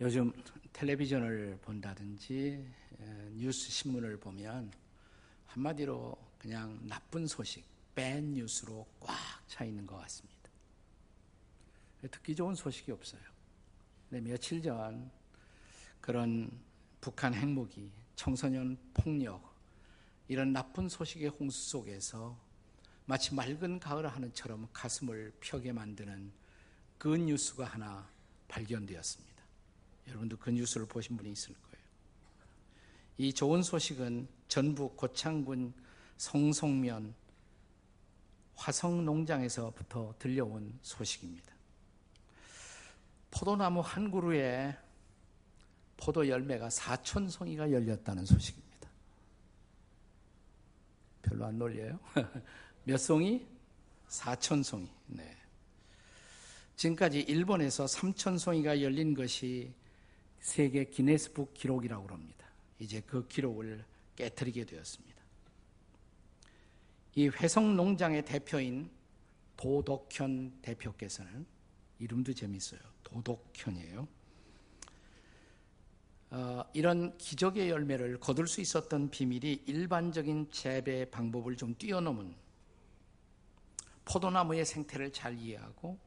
요즘 텔레비전을 본다든지 뉴스 신문을 보면 한마디로 그냥 나쁜 소식, 밴 뉴스로 꽉 차 있는 것 같습니다. 듣기 좋은 소식이 없어요. 근데 며칠 전 그런 북한 핵무기, 청소년 폭력, 이런 나쁜 소식의 홍수 속에서 마치 맑은 가을 하늘처럼 가슴을 펴게 만드는 그 뉴스가 하나 발견되었습니다. 여러분도 그 뉴스를 보신 분이 있을 거예요. 이 좋은 소식은 전북 고창군 성송면 화성 농장에서부터 들려온 소식입니다. 포도나무 한 그루에 포도 열매가 4천 송이가 열렸다는 소식입니다. 별로 안 놀려요? 몇 송이? 4천 송이. 네. 지금까지 일본에서 3천 송이가 열린 것이 세계 기네스북 기록이라고 합니다. 이제 그 기록을 깨뜨리게 되었습니다. 이 회성 농장의 대표인 도덕현 대표께서는 이름도 재밌어요. 도덕현이에요. 어, 이런 기적의 열매를 거둘 수 있었던 비밀이 일반적인 재배 방법을 좀 뛰어넘은 포도나무의 생태를 잘 이해하고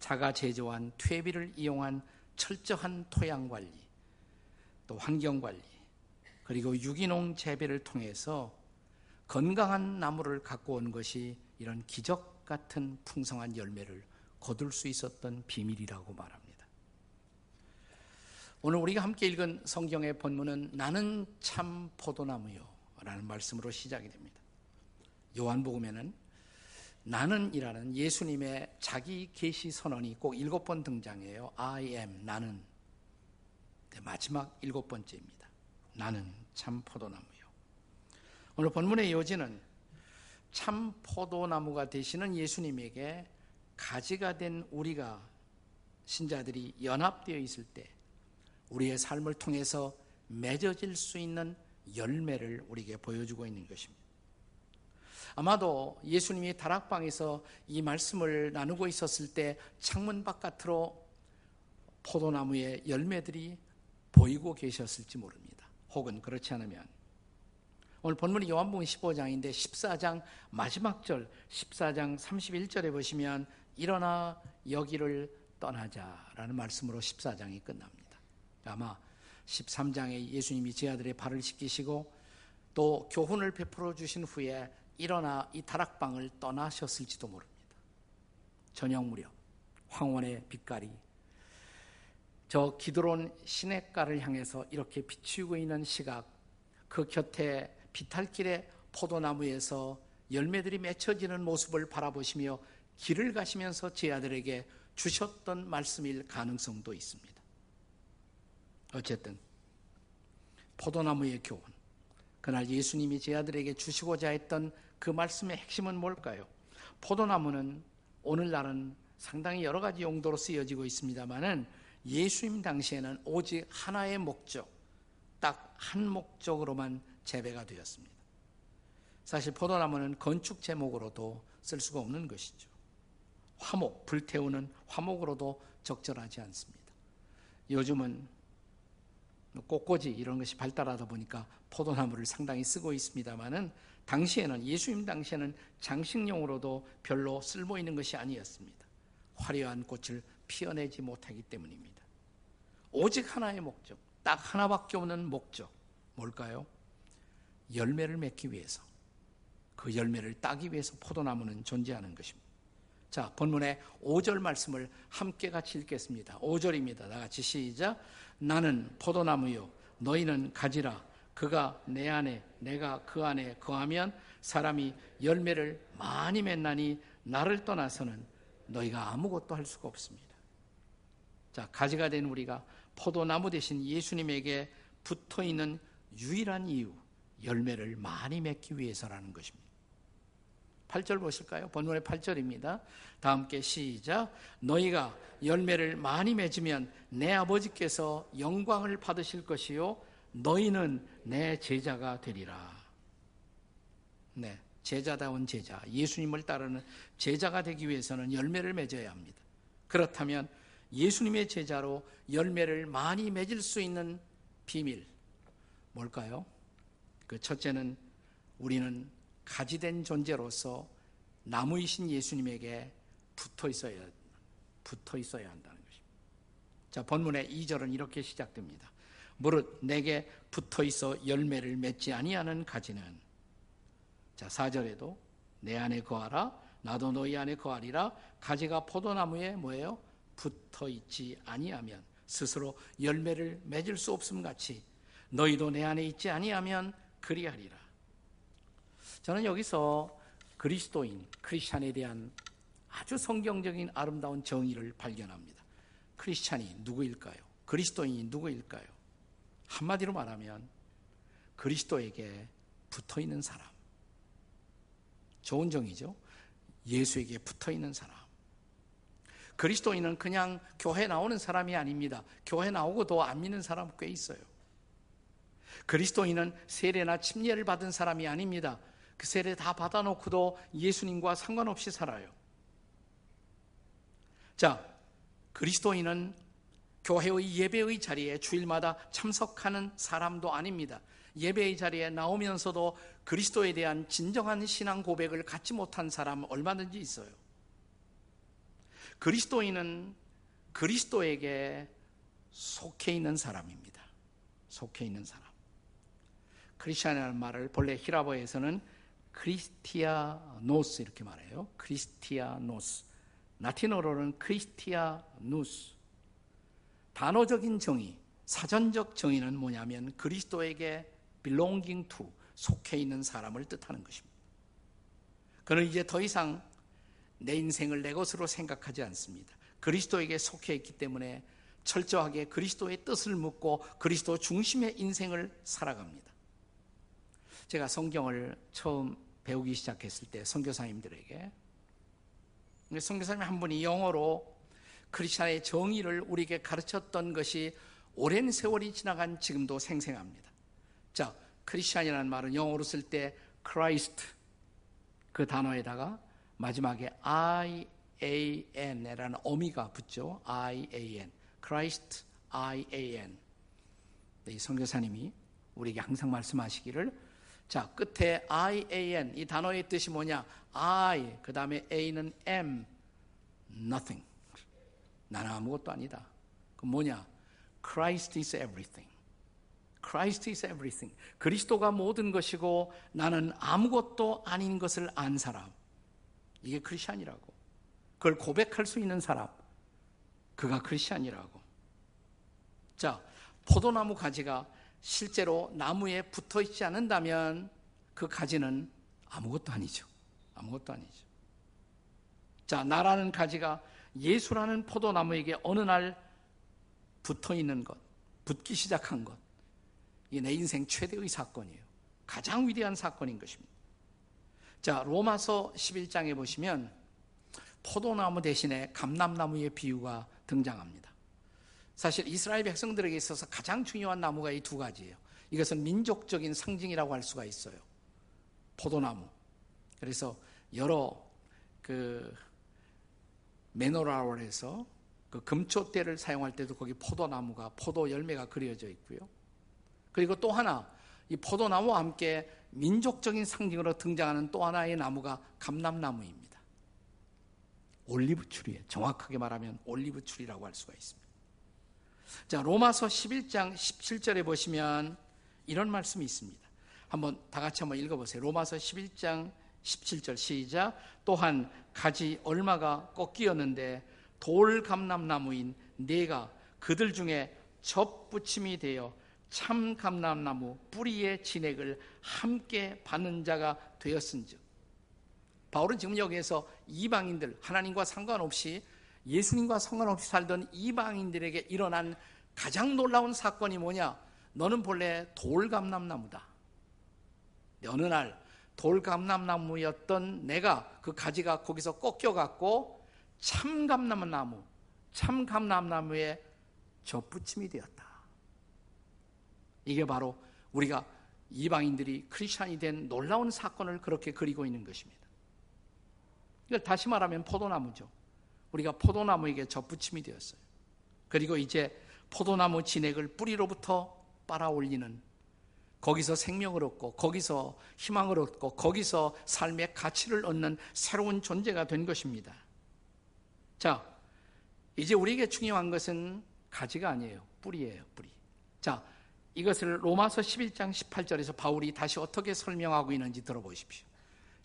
자가 제조한 퇴비를 이용한 철저한 토양 관리, 또 환경 관리, 그리고 유기농 재배를 통해서 건강한 나무를 갖고 온 것이 이런 기적 같은 풍성한 열매를 거둘 수 있었던 비밀이라고 말합니다. 오늘 우리가 함께 읽은 성경의 본문은 나는 참 포도나무요 라는 말씀으로 시작이 됩니다. 요한복음에는 나는이라는 예수님의 자기 계시 선언이 꼭 일곱 번 등장해요. I am 나는 마지막 일곱 번째입니다. 나는 참 포도나무요. 오늘 본문의 요지는 참 포도나무가 되시는 예수님에게 가지가 된 우리가 신자들이 연합되어 있을 때 우리의 삶을 통해서 맺어질 수 있는 열매를 우리에게 보여주고 있는 것입니다. 아마도 예수님이 다락방에서 이 말씀을 나누고 있었을 때 창문 바깥으로 포도나무의 열매들이 보이고 계셨을지 모릅니다. 혹은 그렇지 않으면 오늘 본문이 요한복음 15장인데 14장 마지막 절 14장 31절에 보시면 일어나 여기를 떠나자라는 말씀으로 14장이 끝납니다. 아마 13장에 예수님이 제 아들의 발을 씻기시고 또 교훈을 베풀어 주신 후에 일어나 이 다락방을 떠나셨을지도 모릅니다. 저녁 무렵 황혼의 빛깔이 저 기드론 시냇가를 향해서 이렇게 비추고 있는 시각 그 곁에 비탈길의 포도나무에서 열매들이 맺혀지는 모습을 바라보시며 길을 가시면서 제 아들에게 주셨던 말씀일 가능성도 있습니다. 어쨌든 포도나무의 교훈 그날 예수님이 제 아들에게 주시고자 했던 그 말씀의 핵심은 뭘까요? 포도나무는 오늘날은 상당히 여러 가지 용도로 쓰여지고 있습니다만은 예수님 당시에는 오직 하나의 목적, 딱 한 목적으로만 재배가 되었습니다. 사실 포도나무는 건축 제목으로도 쓸 수가 없는 것이죠. 화목, 불태우는 화목으로도 적절하지 않습니다. 요즘은 꽃꽂이 이런 것이 발달하다 보니까 포도나무를 상당히 쓰고 있습니다만은 당시에는 예수님 당시에는 장식용으로도 별로 쓸모 있는 것이 아니었습니다. 화려한 꽃을 피어내지 못하기 때문입니다. 오직 하나의 목적, 딱 하나밖에 없는 목적, 뭘까요? 열매를 맺기 위해서, 그 열매를 따기 위해서 포도나무는 존재하는 것입니다. 자, 본문의 5절 말씀을 함께 같이 읽겠습니다. 5절입니다. 다 같이 시작. 나는 포도나무요, 너희는 가지라. 그가 내 안에 내가 그 안에 거하면 사람이 열매를 많이 맺나니 나를 떠나서는 너희가 아무것도 할 수가 없습니다. 자, 가지가 된 우리가 포도나무 대신 예수님에게 붙어 있는 유일한 이유, 열매를 많이 맺기 위해서라는 것입니다. 8절 보실까요? 본문의 8절입니다. 다 함께 시작. 너희가 열매를 많이 맺으면 내 아버지께서 영광을 받으실 것이요. 너희는 내 제자가 되리라. 네. 제자다운 제자, 예수님을 따르는 제자가 되기 위해서는 열매를 맺어야 합니다. 그렇다면 예수님의 제자로 열매를 많이 맺을 수 있는 비밀 뭘까요? 그 첫째는 우리는 가지된 존재로서 나무이신 예수님에게 붙어 있어야 붙어 있어야 한다는 것입니다. 자, 본문의 2절은 이렇게 시작됩니다. 무릇 내게 붙어 있어 열매를 맺지 아니하는 가지는 자, 4절에도 내 안에 거하라 나도 너희 안에 거하리라 가지가 포도나무에 뭐예요? 붙어 있지 아니하면 스스로 열매를 맺을 수 없음 같이 너희도 내 안에 있지 아니하면 그리하리라. 저는 여기서 그리스도인, 크리스찬에 대한 아주 성경적인 아름다운 정의를 발견합니다. 크리스찬이 누구일까요? 그리스도인이 누구일까요? 한마디로 말하면 그리스도에게 붙어 있는 사람. 좋은 정의죠. 예수에게 붙어 있는 사람. 그리스도인은 그냥 교회 나오는 사람이 아닙니다. 교회 나오고도 안 믿는 사람 꽤 있어요. 그리스도인은 세례나 침례를 받은 사람이 아닙니다. 그 세례 다 받아놓고도 예수님과 상관없이 살아요. 자, 그리스도인은 교회의 예배의 자리에 주일마다 참석하는 사람도 아닙니다. 예배의 자리에 나오면서도 그리스도에 대한 진정한 신앙 고백을 갖지 못한 사람 얼마든지 있어요. 그리스도인은 그리스도에게 속해 있는 사람입니다. 속해 있는 사람. 크리스천이라는 말을 본래 히라보에서는 크리스티아노스 이렇게 말해요. 크리스티아노스. 라틴어로는 크리스티아누스. 단어적인 정의, 사전적 정의는 뭐냐면 그리스도에게 belonging to, 속해 있는 사람을 뜻하는 것입니다. 그는 이제 더 이상 내 인생을 내 것으로 생각하지 않습니다. 그리스도에게 속해 있기 때문에 철저하게 그리스도의 뜻을 묻고 그리스도 중심의 인생을 살아갑니다. 제가 성경을 처음 배우기 시작했을 때 선교사님들에게 선교사님 한 분이 영어로 크리스천의 정의를 우리에게 가르쳤던 것이 오랜 세월이 지나간 지금도 생생합니다. 자, 크리스천이라는 말은 영어로 쓸 때 Christ 그 단어에다가 마지막에 I A N이라는 어미가 붙죠. I A N. Christ I A N. 네, 이 선교사님이 우리에게 항상 말씀하시기를 자, 끝에 I A N 이 단어의 뜻이 뭐냐? I 그 다음에 A는 M nothing. 나는 아무것도 아니다. 그 뭐냐? Christ is everything. Christ is everything. 그리스도가 모든 것이고 나는 아무것도 아닌 것을 안 사람. 이게 크리스천이라고. 그걸 고백할 수 있는 사람. 그가 크리스천이라고. 자, 포도나무 가지가 실제로 나무에 붙어 있지 않는다면 그 가지는 아무것도 아니죠. 아무것도 아니죠. 자, 나라는 가지가 예수라는 포도나무에게 어느 날 붙어 있는 것, 붙기 시작한 것. 이게 내 인생 최대의 사건이에요. 가장 위대한 사건인 것입니다. 자, 로마서 11장에 보시면 포도나무 대신에 감람나무의 비유가 등장합니다. 사실 이스라엘 백성들에게 있어서 가장 중요한 나무가 이 두 가지예요. 이것은 민족적인 상징이라고 할 수가 있어요. 포도나무. 그래서 여러 그 메노라월에서 그 금초대를 사용할 때도 거기 포도나무가 포도 열매가 그려져 있고요. 그리고 또 하나 이 포도나무와 함께 민족적인 상징으로 등장하는 또 하나의 나무가 감람나무입니다. 올리브 추리에 정확하게 말하면 올리브 추리라고 할 수가 있습니다. 자, 로마서 11장 17절에 보시면 이런 말씀이 있습니다. 한번 다 같이 한번 읽어 보세요. 로마서 11장 17절 시작. 또한 가지 얼마가 꺾이었는데 돌 감람나무인 네가 그들 중에 접붙임이 되어 참 감람나무 뿌리의 진액을 함께 받는 자가 되었은즉 바울은 지금 여기에서 이방인들 하나님과 상관없이 예수님과 상관없이 살던 이방인들에게 일어난 가장 놀라운 사건이 뭐냐? 너는 본래 돌감람나무다. 어느 날 돌감람나무였던 내가 그 가지가 거기서 꺾여갖고 참감람나무, 참감람나무에 접붙임이 되었다. 이게 바로 우리가 이방인들이 크리스찬이 된 놀라운 사건을 그렇게 그리고 있는 것입니다. 이걸 다시 말하면 포도나무죠. 우리가 포도나무에게 접붙임이 되었어요. 그리고 이제 포도나무 진액을 뿌리로부터 빨아 올리는 거기서 생명을 얻고 거기서 희망을 얻고 거기서 삶의 가치를 얻는 새로운 존재가 된 것입니다. 자, 이제 우리에게 중요한 것은 가지가 아니에요. 뿌리예요, 뿌리. 자, 이것을 로마서 11장 18절에서 바울이 다시 어떻게 설명하고 있는지 들어보십시오.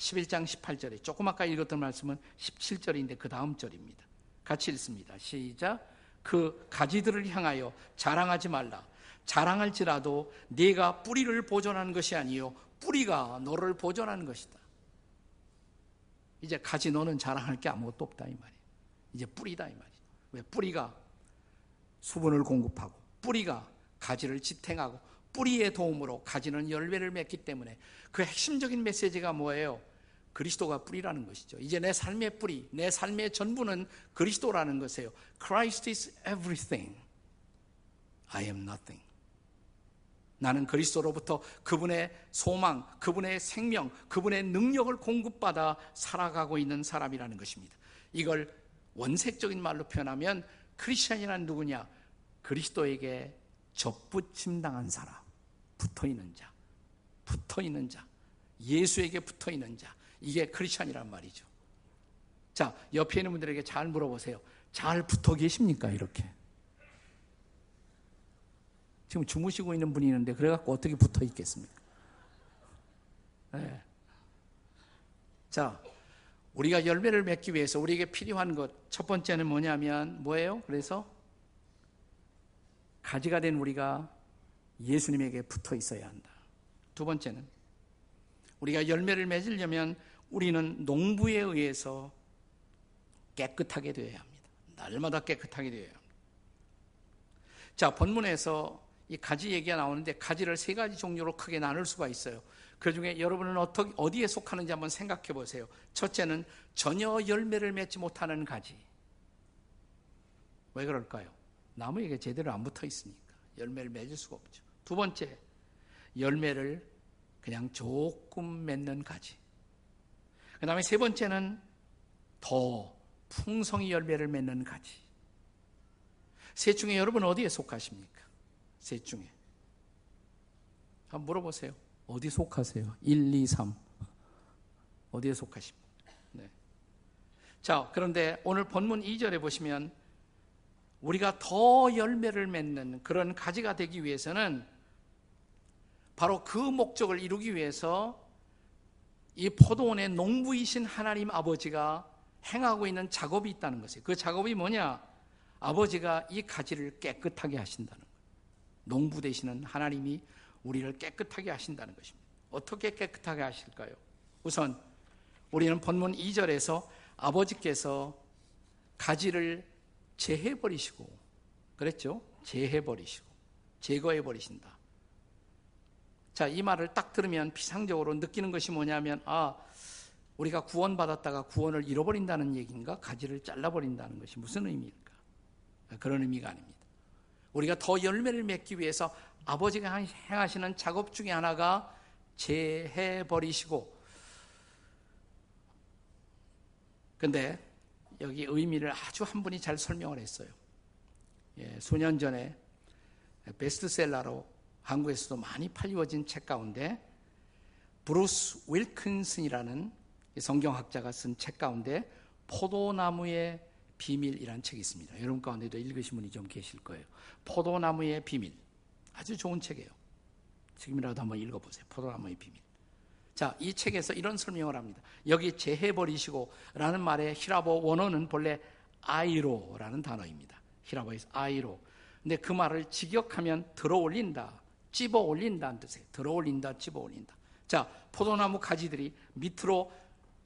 11장 18절에 조금 아까 읽었던 말씀은 17절인데 그 다음 절입니다. 같이 읽습니다. 시작. 그 가지들을 향하여 자랑하지 말라. 자랑할지라도 네가 뿌리를 보존하는 것이 아니요 뿌리가 너를 보존하는 것이다. 이제 가지 너는 자랑할 게 아무것도 없다 이 말이에요. 이제 뿌리다 이 말이에요. 왜 뿌리가 수분을 공급하고 뿌리가 가지를 지탱하고 뿌리의 도움으로 가지는 열매를 맺기 때문에 그 핵심적인 메시지가 뭐예요? 그리스도가 뿌리라는 것이죠. 이제 내 삶의 뿌리, 내 삶의 전부는 그리스도라는 것이에요. Christ is everything. I am nothing. 나는 그리스도로부터 그분의 소망, 그분의 생명, 그분의 능력을 공급받아 살아가고 있는 사람이라는 것입니다. 이걸 원색적인 말로 표현하면 크리스천이란 누구냐? 그리스도에게 접붙임 당한 사람, 붙어 있는 자, 붙어 있는 자, 예수에게 붙어 있는 자. 이게 크리스천이란 말이죠. 자, 옆에 있는 분들에게 잘 물어보세요. 잘 붙어 계십니까? 이렇게. 지금 주무시고 있는 분이 있는데 그래갖고 어떻게 붙어 있겠습니까? 네. 자, 우리가 열매를 맺기 위해서 우리에게 필요한 것 첫 번째는 뭐냐면 뭐예요? 그래서 가지가 된 우리가 예수님에게 붙어 있어야 한다. 두 번째는 우리가 열매를 맺으려면 우리는 농부에 의해서 깨끗하게 되어야 합니다. 날마다 깨끗하게 되어야 합니다. 자, 본문에서 이 가지 얘기가 나오는데 가지를 세 가지 종류로 크게 나눌 수가 있어요. 그 중에 여러분은 어떻게, 어디에 속하는지 한번 생각해 보세요. 첫째는 전혀 열매를 맺지 못하는 가지. 왜 그럴까요? 나무에게 제대로 안 붙어 있으니까. 열매를 맺을 수가 없죠. 두 번째, 열매를 그냥 조금 맺는 가지. 그 다음에 세 번째는 더 풍성히 열매를 맺는 가지. 셋 중에 여러분 어디에 속하십니까? 셋 중에. 한번 물어보세요. 어디 속하세요? 1, 2, 3. 어디에 속하십니까? 네. 자, 그런데 오늘 본문 2절에 보시면 우리가 더 열매를 맺는 그런 가지가 되기 위해서는 바로 그 목적을 이루기 위해서 이 포도원의 농부이신 하나님 아버지가 행하고 있는 작업이 있다는 것이에요. 그 작업이 뭐냐? 아버지가 이 가지를 깨끗하게 하신다는 거예요. 농부 되시는 하나님이 우리를 깨끗하게 하신다는 것입니다. 어떻게 깨끗하게 하실까요? 우선 우리는 본문 2절에서 아버지께서 가지를 제해 버리시고 그랬죠? 제해 버리시고 제거해 버리신다. 자, 이 말을 딱 들으면 피상적으로 느끼는 것이 뭐냐면, 아, 우리가 구원받았다가 구원을 잃어버린다는 얘기인가? 가지를 잘라버린다는 것이 무슨 의미일까? 그런 의미가 아닙니다. 우리가 더 열매를 맺기 위해서 아버지가 행하시는 작업 중에 하나가 제해버리시고, 근데 여기 의미를 아주 한 분이 잘 설명을 했어요. 예, 수년 전에 베스트셀러로 한국에서도 많이 팔리워진 책 가운데 브루스 윌킨슨이라는 성경학자가 쓴 책 가운데 포도나무의 비밀이라는 책이 있습니다. 여러분 가운데도 읽으신 분이 좀 계실 거예요. 포도나무의 비밀. 아주 좋은 책이에요. 지금이라도 한번 읽어보세요. 포도나무의 비밀. 자, 이 책에서 이런 설명을 합니다. 여기 재해버리시고 라는 말의 히라보 원어는 본래 아이로라는 단어입니다. 히라보에서 아이로. 근데 그 말을 직역하면 들어 올린다. 찝어 올린다는 뜻이에요. 들어 올린다, 찝어 올린다. 자, 포도나무 가지들이 밑으로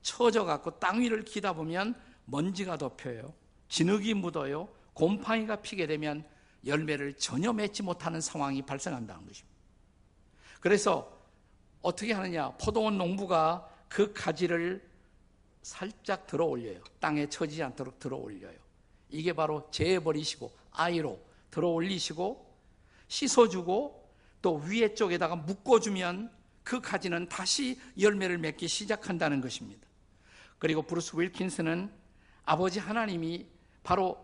처져 갖고 땅 위를 기다 보면 먼지가 덮여요. 진흙이 묻어요. 곰팡이가 피게 되면 열매를 전혀 맺지 못하는 상황이 발생한다는 것입니다. 그래서 어떻게 하느냐? 포도원 농부가 그 가지를 살짝 들어 올려요. 땅에 처지지 않도록 들어 올려요. 이게 바로 재버리시고 아이로 들어 올리시고 씻어주고 또 위에 쪽에다가 묶어주면 그 가지는 다시 열매를 맺기 시작한다는 것입니다. 그리고 브루스 윌킨스는 아버지 하나님이 바로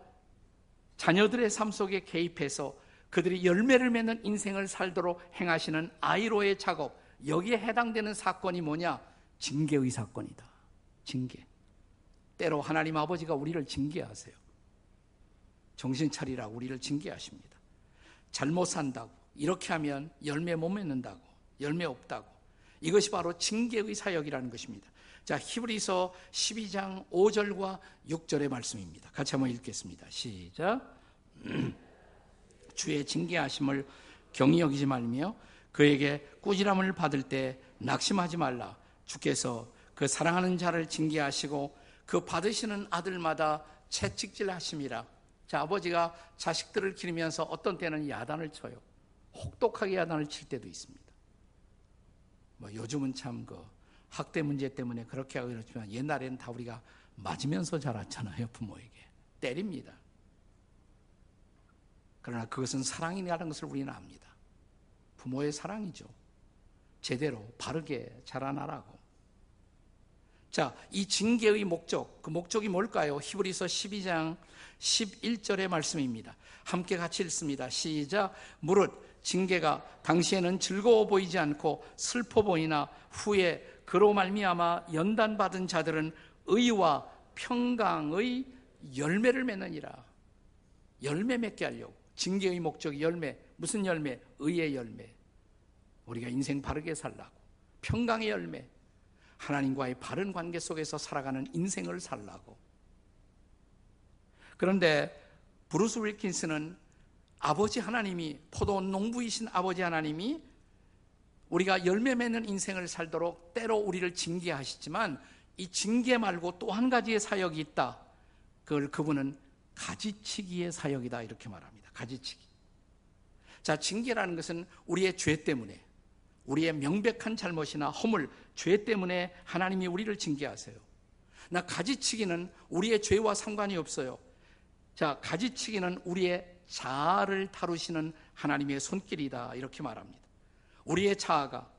자녀들의 삶 속에 개입해서 그들이 열매를 맺는 인생을 살도록 행하시는 airo의 작업, 여기에 해당되는 사건이 뭐냐? 징계의 사건이다. 징계. 때로 하나님 아버지가 우리를 징계하세요. 정신 차리라 우리를 징계하십니다. 잘못 산다고, 이렇게 하면 열매 못 맺는다고, 열매 없다고. 이것이 바로 징계의 사역이라는 것입니다. 자, 히브리서 12장 5절과 6절의 말씀입니다. 같이 한번 읽겠습니다. 시작. 주의 징계하심을 경히 여기지 말며 그에게 꾸지람을 받을 때 낙심하지 말라. 주께서 그 사랑하는 자를 징계하시고 그 받으시는 아들마다 채찍질 하심이라. 자, 아버지가 자식들을 기르면서 어떤 때는 야단을 쳐요. 혹독하게 야단을 칠 때도 있습니다. 뭐 요즘은 참 그 학대 문제 때문에 그렇게 하고 그렇지만 옛날에는 다 우리가 맞으면서 자랐잖아요, 부모에게. 때립니다. 그러나 그것은 사랑이라는 것을 우리는 압니다. 부모의 사랑이죠. 제대로 바르게 자라나라고. 자, 이 징계의 목적, 그 목적이 뭘까요? 히브리서 12장 11절의 말씀입니다. 함께 같이 읽습니다. 시작. 무릇 징계가 당시에는 즐거워 보이지 않고 슬퍼 보이나 후에 그로 말미암아 연단받은 자들은 의와 평강의 열매를 맺느니라. 열매 맺게 하려고. 징계의 목적이 열매. 무슨 열매? 의의 열매. 우리가 인생 바르게 살라고. 평강의 열매. 하나님과의 바른 관계 속에서 살아가는 인생을 살라고. 그런데 브루스 윌킨스는 아버지 하나님이 포도원 농부이신 아버지 하나님이 우리가 열매 맺는 인생을 살도록 때로 우리를 징계하시지만 이 징계 말고 또 한 가지의 사역이 있다. 그걸 그분은 가지치기의 사역이다 이렇게 말합니다. 가지치기. 자, 징계라는 것은 우리의 죄 때문에 우리의 명백한 잘못이나 허물, 죄 때문에 하나님이 우리를 징계하세요. 나 가지치기는 우리의 죄와 상관이 없어요. 자, 가지치기는 우리의 자아를 다루시는 하나님의 손길이다. 이렇게 말합니다. 우리의 자아가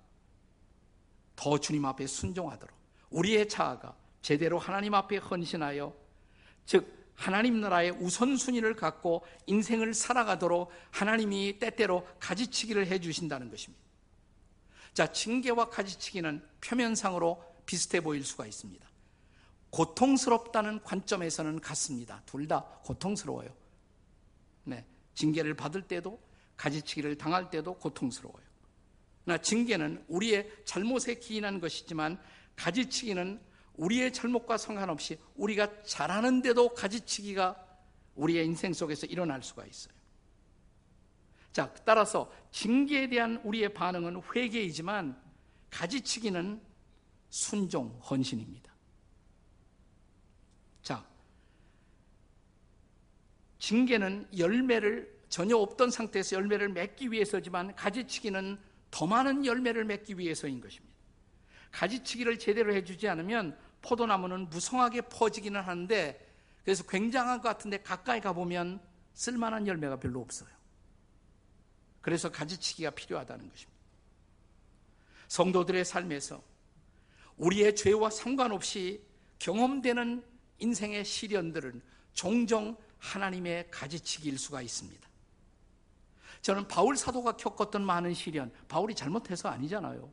더 주님 앞에 순종하도록, 우리의 자아가 제대로 하나님 앞에 헌신하여, 즉, 하나님 나라의 우선순위를 갖고 인생을 살아가도록 하나님이 때때로 가지치기를 해 주신다는 것입니다. 자, 징계와 가지치기는 표면상으로 비슷해 보일 수가 있습니다. 고통스럽다는 관점에서는 같습니다. 둘 다 고통스러워요. 네. 징계를 받을 때도 가지치기를 당할 때도 고통스러워요. 나 징계는 우리의 잘못에 기인한 것이지만 가지치기는 우리의 잘못과 상관없이 우리가 잘하는데도 가지치기가 우리의 인생 속에서 일어날 수가 있어요. 자, 따라서 징계에 대한 우리의 반응은 회개이지만 가지치기는 순종, 헌신입니다. 자, 징계는 열매를 전혀 없던 상태에서 열매를 맺기 위해서지만 가지치기는 더 많은 열매를 맺기 위해서인 것입니다. 가지치기를 제대로 해주지 않으면 포도나무는 무성하게 퍼지기는 하는데 그래서 굉장한 것 같은데 가까이 가보면 쓸만한 열매가 별로 없어요. 그래서 가지치기가 필요하다는 것입니다. 성도들의 삶에서 우리의 죄와 상관없이 경험되는 인생의 시련들은 종종 하나님의 가지치기일 수가 있습니다. 저는 바울 사도가 겪었던 많은 시련, 바울이 잘못해서 아니잖아요.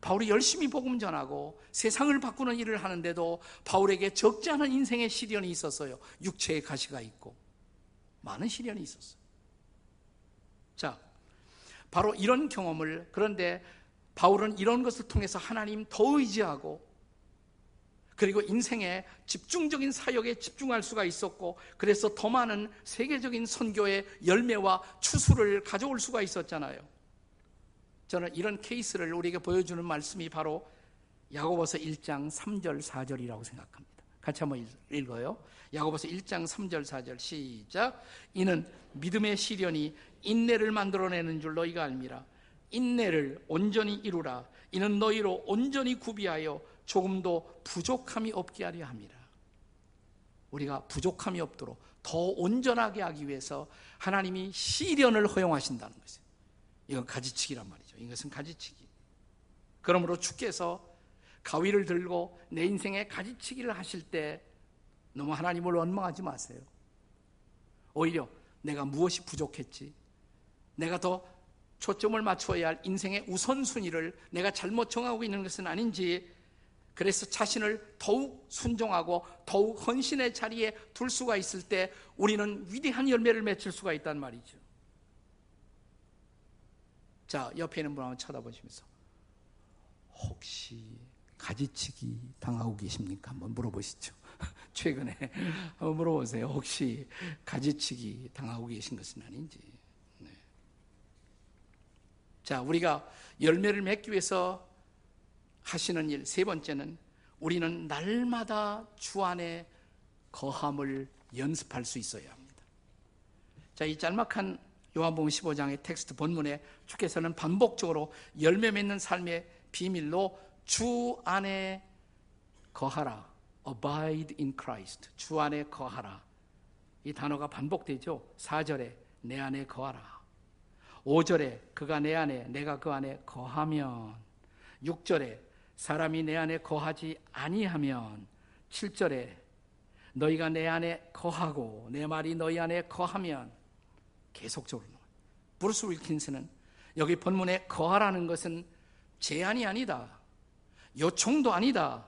바울이 열심히 복음 전하고 세상을 바꾸는 일을 하는데도 바울에게 적지 않은 인생의 시련이 있었어요. 육체의 가시가 있고 많은 시련이 있었어요. 자, 바로 이런 경험을 그런데 바울은 이런 것을 통해서 하나님 더 의지하고 그리고 인생의 집중적인 사역에 집중할 수가 있었고 그래서 더 많은 세계적인 선교의 열매와 추수를 가져올 수가 있었잖아요. 저는 이런 케이스를 우리에게 보여주는 말씀이 바로 야고보서 1장 3절 4절이라고 생각합니다. 같이 한번 읽어요. 야고보서 1장 3절 4절 시작. 이는 믿음의 시련이 인내를 만들어내는 줄 너희가 알미라. 인내를 온전히 이루라. 이는 너희로 온전히 구비하여 조금도 부족함이 없게 하려 함이라. 우리가 부족함이 없도록 더 온전하게 하기 위해서 하나님이 시련을 허용하신다는 것이에요. 이건 가지치기란 말이죠. 이것은 가지치기. 그러므로 주께서 가위를 들고 내 인생에 가지치기를 하실 때 너무 하나님을 원망하지 마세요. 오히려 내가 무엇이 부족했지? 내가 더 초점을 맞춰야 할 인생의 우선순위를 내가 잘못 정하고 있는 것은 아닌지 그래서 자신을 더욱 순종하고 더욱 헌신의 자리에 둘 수가 있을 때 우리는 위대한 열매를 맺을 수가 있단 말이죠. 자, 옆에 있는 분 한번 쳐다보시면서 혹시 가지치기 당하고 계십니까? 한번 물어보시죠. 최근에 한번 물어보세요. 혹시 가지치기 당하고 계신 것은 아닌지. 네. 자, 우리가 열매를 맺기 위해서 하시는 일 세 번째는 우리는 날마다 주 안에 거함을 연습할 수 있어야 합니다. 자, 이 짤막한 요한복음 15장의 텍스트 본문에 주께서는 반복적으로 열매 맺는 삶의 비밀로 주 안에 거하라. abide in Christ. 주 안에 거하라. 이 단어가 반복되죠. 4절에 내 안에 거하라. 5절에 그가 내 안에 내가 그 안에 거하면 6절에 사람이 내 안에 거하지 아니하면 7절에 너희가 내 안에 거하고 내 말이 너희 안에 거하면 계속적으로 브루스 윌킨스는 여기 본문에 거하라는 것은 제안이 아니다. 요청도 아니다.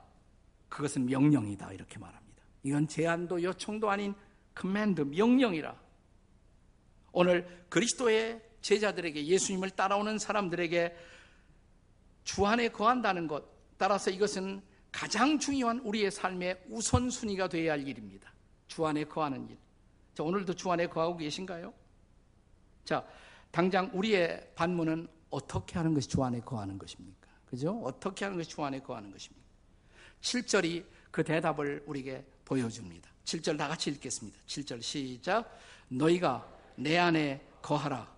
그것은 명령이다. 이렇게 말합니다. 이건 제안도 요청도 아닌 command, 명령이라. 오늘 그리스도의 제자들에게 예수님을 따라오는 사람들에게 주 안에 거한다는 것, 따라서 이것은 가장 중요한 우리의 삶의 우선순위가 되어야 할 일입니다. 주 안에 거하는 일. 자, 오늘도 주 안에 거하고 계신가요? 자, 당장 우리의 반문은 어떻게 하는 것이 주 안에 거하는 것입니까? 그죠? 어떻게 하는 것이 주 안에 거하는 것입니까? 7절이 그 대답을 우리에게 보여줍니다. 7절 다 같이 읽겠습니다. 7절 시작. 너희가 내 안에 거하라.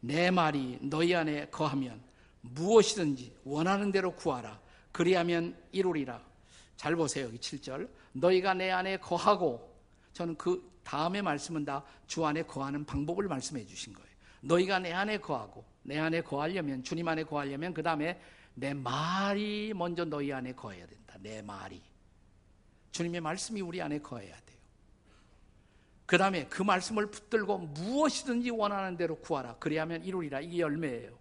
내 말이 너희 안에 거하면 무엇이든지 원하는 대로 구하라. 그리하면 이루리라. 잘 보세요. 여기 7절. 너희가 내 안에 거하고 저는 그 다음에 말씀은 다 주 안에 거하는 방법을 말씀해 주신 거예요. 너희가 내 안에 거하고 내 안에 거하려면 주님 안에 거하려면 그 다음에 내 말이 먼저 너희 안에 거해야 된다. 내 말이 주님의 말씀이 우리 안에 거해야 돼요. 그 다음에 그 말씀을 붙들고 무엇이든지 원하는 대로 구하라. 그리하면 이루리라. 이게 열매예요.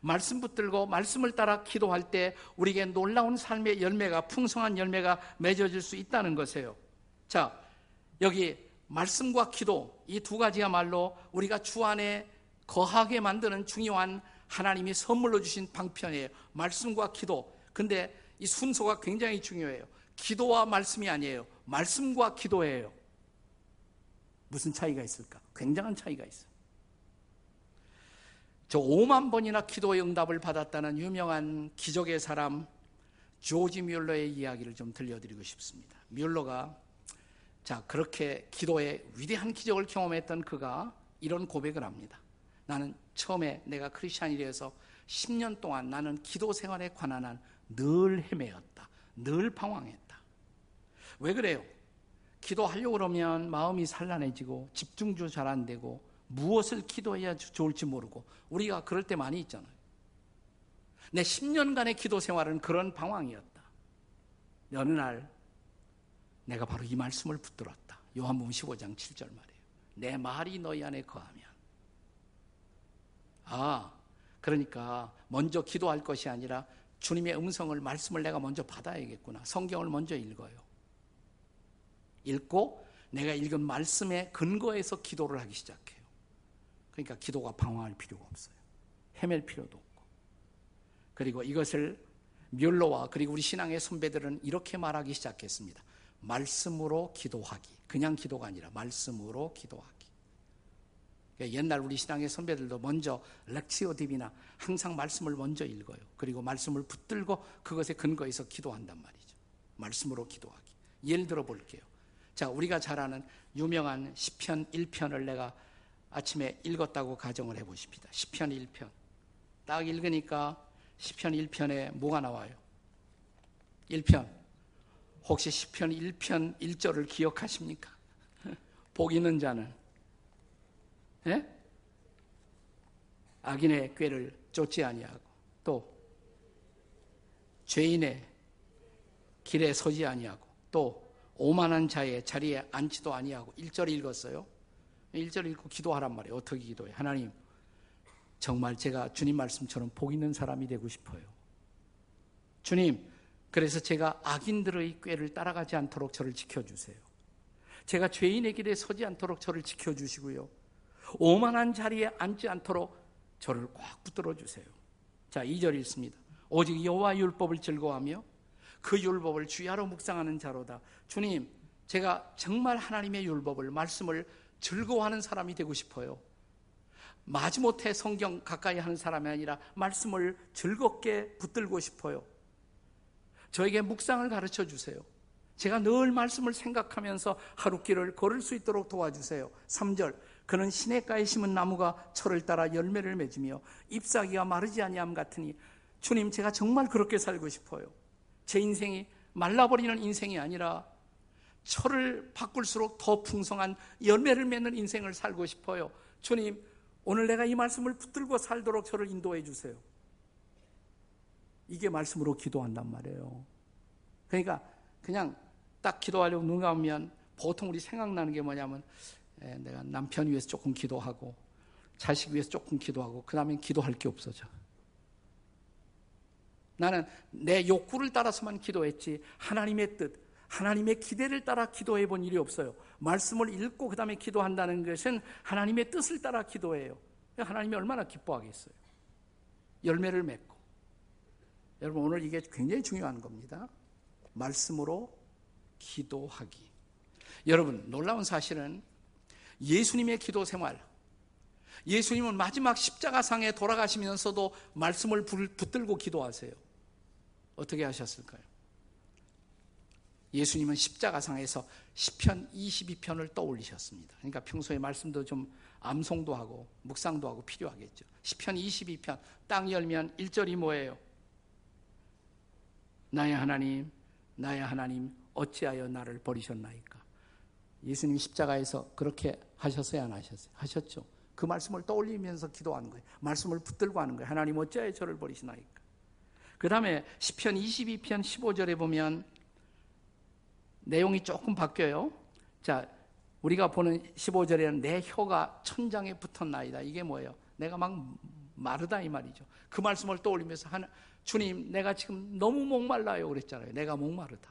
말씀 붙들고 말씀을 따라 기도할 때 우리에게 놀라운 삶의 열매가 풍성한 열매가 맺어질 수 있다는 것이에요. 자, 여기 말씀과 기도 이 두 가지야말로 우리가 주 안에 거하게 만드는 중요한 하나님이 선물로 주신 방편이에요. 말씀과 기도. 근데 이 순서가 굉장히 중요해요. 기도와 말씀이 아니에요. 말씀과 기도예요. 무슨 차이가 있을까? 굉장한 차이가 있어요. 저 5만 번이나 기도의 응답을 받았다는 유명한 기적의 사람 조지 뮬러의 이야기를 좀 들려드리고 싶습니다. 뮬러가 자, 그렇게 기도의 위대한 기적을 경험했던 그가 이런 고백을 합니다. 나는 처음에 내가 크리스찬이 되어서 10년 동안 나는 기도 생활에 관한 한 늘 헤매었다. 늘 방황했다. 왜 그래요? 기도하려고 그러면 마음이 산란해지고 집중도 잘 안 되고 무엇을 기도해야 좋을지 모르고 우리가 그럴 때 많이 있잖아요. 내 10년간의 기도 생활은 그런 방황이었다. 어느 날 내가 바로 이 말씀을 붙들었다. 요한복음 15장 7절 말이에요. 내 말이 너희 안에 거하면 아, 그러니까 먼저 기도할 것이 아니라 주님의 음성을 말씀을 내가 먼저 받아야겠구나. 성경을 먼저 읽어요. 읽고 내가 읽은 말씀에 근거해서 기도를 하기 시작해요. 그러니까 기도가 방황할 필요가 없어요. 헤맬 필요도 없고. 그리고 이것을 멸로와 그리고 우리 신앙의 선배들은 이렇게 말하기 시작했습니다. 말씀으로 기도하기. 그냥 기도가 아니라 말씀으로 기도하기. 그러니까 옛날 우리 신앙의 선배들도 먼저 렉치오 디비나 항상 말씀을 먼저 읽어요. 그리고 말씀을 붙들고 그것에 근거해서 기도한단 말이죠. 말씀으로 기도하기. 예를 들어 볼게요. 자, 우리가 잘 아는 유명한 시편 1편을 내가 아침에 읽었다고 가정을 해 보십니다. 시편 1편. 딱 읽으니까 시편 1편에 뭐가 나와요? 1편. 혹시 시편 1편 1절을 기억하십니까? 복 있는 자는 예? 악인의 꾀를 쫓지 아니하고 또 죄인의 길에 서지 아니하고 또 오만한 자의 자리에 앉지도 아니하고 1절 읽었어요. 1절 읽고 기도하란 말이에요. 어떻게 기도해? 하나님, 정말 제가 주님 말씀처럼 복 있는 사람이 되고 싶어요. 주님, 그래서 제가 악인들의 꾀를 따라가지 않도록 저를 지켜주세요. 제가 죄인의 길에 서지 않도록 저를 지켜주시고요. 오만한 자리에 앉지 않도록 저를 꽉 붙들어 주세요. 자, 2절 읽습니다. 오직 여호와 율법을 즐거워하며 그 율법을 주야로 묵상하는 자로다. 주님, 제가 정말 하나님의 율법을 말씀을 즐거워하는 사람이 되고 싶어요. 마지못해 성경 가까이 하는 사람이 아니라 말씀을 즐겁게 붙들고 싶어요. 저에게 묵상을 가르쳐 주세요. 제가 늘 말씀을 생각하면서 하루 길을 걸을 수 있도록 도와주세요. 3절. 그는 시냇가에 심은 나무가 철을 따라 열매를 맺으며 잎사귀가 마르지 아니함 같으니 주님 제가 정말 그렇게 살고 싶어요. 제 인생이 말라버리는 인생이 아니라 철을 바꿀수록 더 풍성한 열매를 맺는 인생을 살고 싶어요. 주님, 오늘 내가 이 말씀을 붙들고 살도록 저를 인도해 주세요. 이게 말씀으로 기도한단 말이에요. 그러니까 그냥 딱 기도하려고 눈 감으면 보통 우리 생각나는 게 뭐냐면 내가 남편 위해서 조금 기도하고 자식 위해서 조금 기도하고 그 다음엔 기도할 게 없어져. 나는 내 욕구를 따라서만 기도했지 하나님의 뜻, 하나님의 기대를 따라 기도해 본 일이 없어요. 말씀을 읽고 그 다음에 기도한다는 것은 하나님의 뜻을 따라 기도해요. 하나님이 얼마나 기뻐하겠어요. 열매를 맺고. 여러분 오늘 이게 굉장히 중요한 겁니다. 말씀으로 기도하기. 여러분 놀라운 사실은 예수님의 기도 생활, 예수님은 마지막 십자가상에 돌아가시면서도 말씀을 붙들고 기도하세요. 어떻게 하셨을까요? 예수님은 십자가상에서 시편 22편을 떠올리셨습니다. 그러니까 평소에 말씀도 좀 암송도 하고 묵상도 하고 필요하겠죠. 시편 22편 땅 열면 1절이 뭐예요? 나의 하나님, 나의 하나님 어찌하여 나를 버리셨나이까? 예수님 십자가에서 그렇게 하셨어요, 안 하셨어요? 하셨죠. 그 말씀을 떠올리면서 기도하는 거예요. 말씀을 붙들고 하는 거예요. 하나님 어찌하여 저를 버리시나이까? 그 다음에 10편 22편 15절에 보면 내용이 조금 바뀌어요. 자, 우리가 보는 15절에는 내 혀가 천장에 붙었나이다. 이게 뭐예요? 내가 막 마르다 이 말이죠. 그 말씀을 떠올리면서 하나, 주님, 내가 지금 너무 목말라요. 그랬잖아요. 내가 목마르다.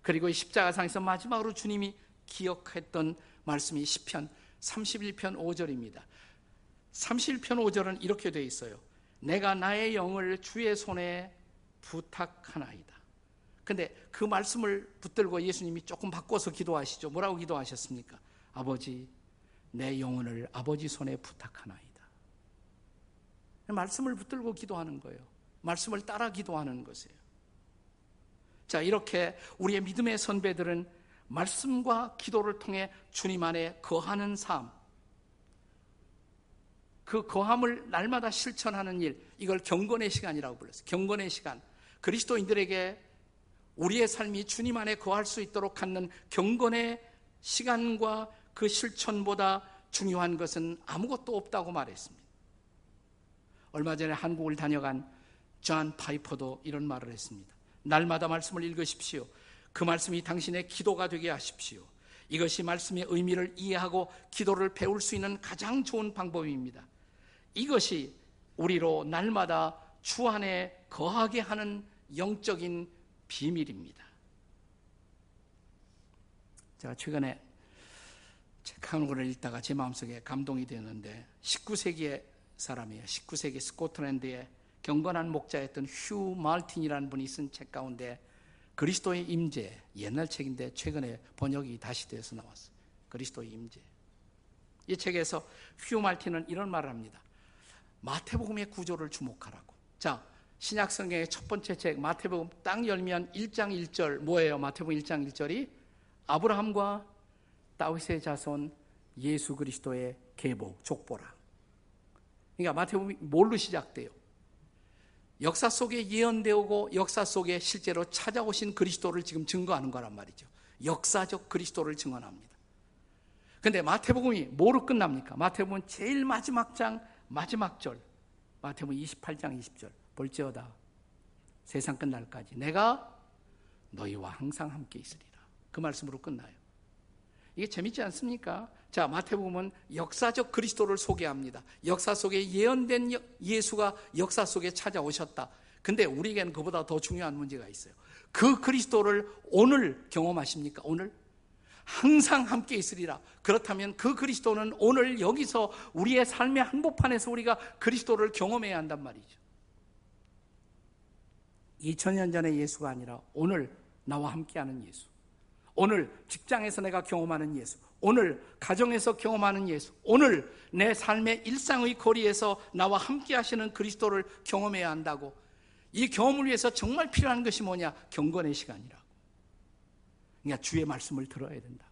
그리고 십자가상에서 마지막으로 주님이 기억했던 말씀이 10편 31편 5절입니다. 31편 5절은 이렇게 되어 있어요. 내가 나의 영을 주의 손에 부탁하나이다. 근데 그 말씀을 붙들고 예수님이 조금 바꿔서 기도하시죠. 뭐라고 기도하셨습니까? 아버지, 내 영혼을 아버지 손에 부탁하나이다. 말씀을 붙들고 기도하는 거예요. 말씀을 따라 기도하는 것이에요. 자, 이렇게 우리의 믿음의 선배들은 말씀과 기도를 통해 주님 안에 거하는 삶, 그 거함을 날마다 실천하는 일, 이걸 경건의 시간이라고 불렀어요. 경건의 시간. 그리스도인들에게 우리의 삶이 주님 안에 거할 수 있도록 갖는 경건의 시간과 그 실천보다 중요한 것은 아무것도 없다고 말했습니다. 얼마 전에 한국을 다녀간 존 파이퍼도 이런 말을 했습니다. 날마다 말씀을 읽으십시오. 그 말씀이 당신의 기도가 되게 하십시오. 이것이 말씀의 의미를 이해하고 기도를 배울 수 있는 가장 좋은 방법입니다. 이것이 우리로 날마다 주 안에 거하게 하는 영적인 비밀입니다. 제가 최근에 책 한 권을 읽다가 제 마음속에 감동이 되었는데 19세기의 사람이에요. 19세기 스코틀랜드의 경건한 목자였던 휴 말틴이라는 분이 쓴 책 가운데 그리스도의 임재 옛날 책인데 최근에 번역이 다시 되어서 나왔어요. 그리스도의 임재. 이 책에서 휴 말틴은 이런 말을 합니다. 마태복음의 구조를 주목하라고. 자, 신약 성경의 첫 번째 책 마태복음 딱 열면 1장 1절 뭐예요? 마태복음 1장 1절이 아브라함과 다윗의 자손 예수 그리스도의 계복 족보라. 그러니까 마태복음이 뭘로 시작돼요? 역사 속에 예언되고 역사 속에 실제로 찾아오신 그리스도를 지금 증거하는 거란 말이죠. 역사적 그리스도를 증언합니다. 근데 마태복음이 뭐로 끝납니까? 마태복음 제일 마지막 장 마지막 절. 마태복음 28장 20절. 볼지어다. 세상 끝날까지 내가 너희와 항상 함께 있으리라. 그 말씀으로 끝나요. 이게 재밌지 않습니까? 자, 마태복음은 역사적 그리스도를 소개합니다. 역사 속에 예언된 예수가 역사 속에 찾아오셨다. 근데 우리에게는 그보다 더 중요한 문제가 있어요. 그 그리스도를 오늘 경험하십니까? 오늘? 항상 함께 있으리라. 그렇다면 그 그리스도는 오늘 여기서 우리의 삶의 한복판에서 우리가 그리스도를 경험해야 한단 말이죠. 2000년 전의 예수가 아니라 오늘 나와 함께하는 예수. 오늘 직장에서 내가 경험하는 예수. 오늘 가정에서 경험하는 예수, 오늘 내 삶의 일상의 거리에서 나와 함께 하시는 그리스도를 경험해야 한다고. 이 경험을 위해서 정말 필요한 것이 뭐냐? 경건의 시간이라고. 그러니까 주의 말씀을 들어야 된다.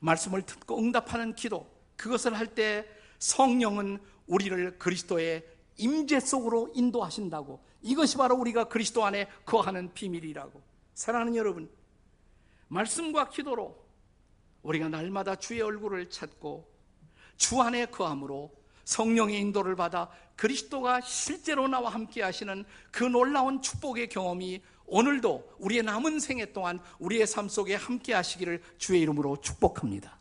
말씀을 듣고 응답하는 기도. 그것을 할 때 성령은 우리를 그리스도의 임재 속으로 인도하신다고. 이것이 바로 우리가 그리스도 안에 거하는 비밀이라고. 사랑하는 여러분, 말씀과 기도로 우리가 날마다 주의 얼굴을 찾고 주 안에 거함으로 성령의 인도를 받아 그리스도가 실제로 나와 함께 하시는 그 놀라운 축복의 경험이 오늘도 우리의 남은 생애 동안 우리의 삶 속에 함께 하시기를 주의 이름으로 축복합니다.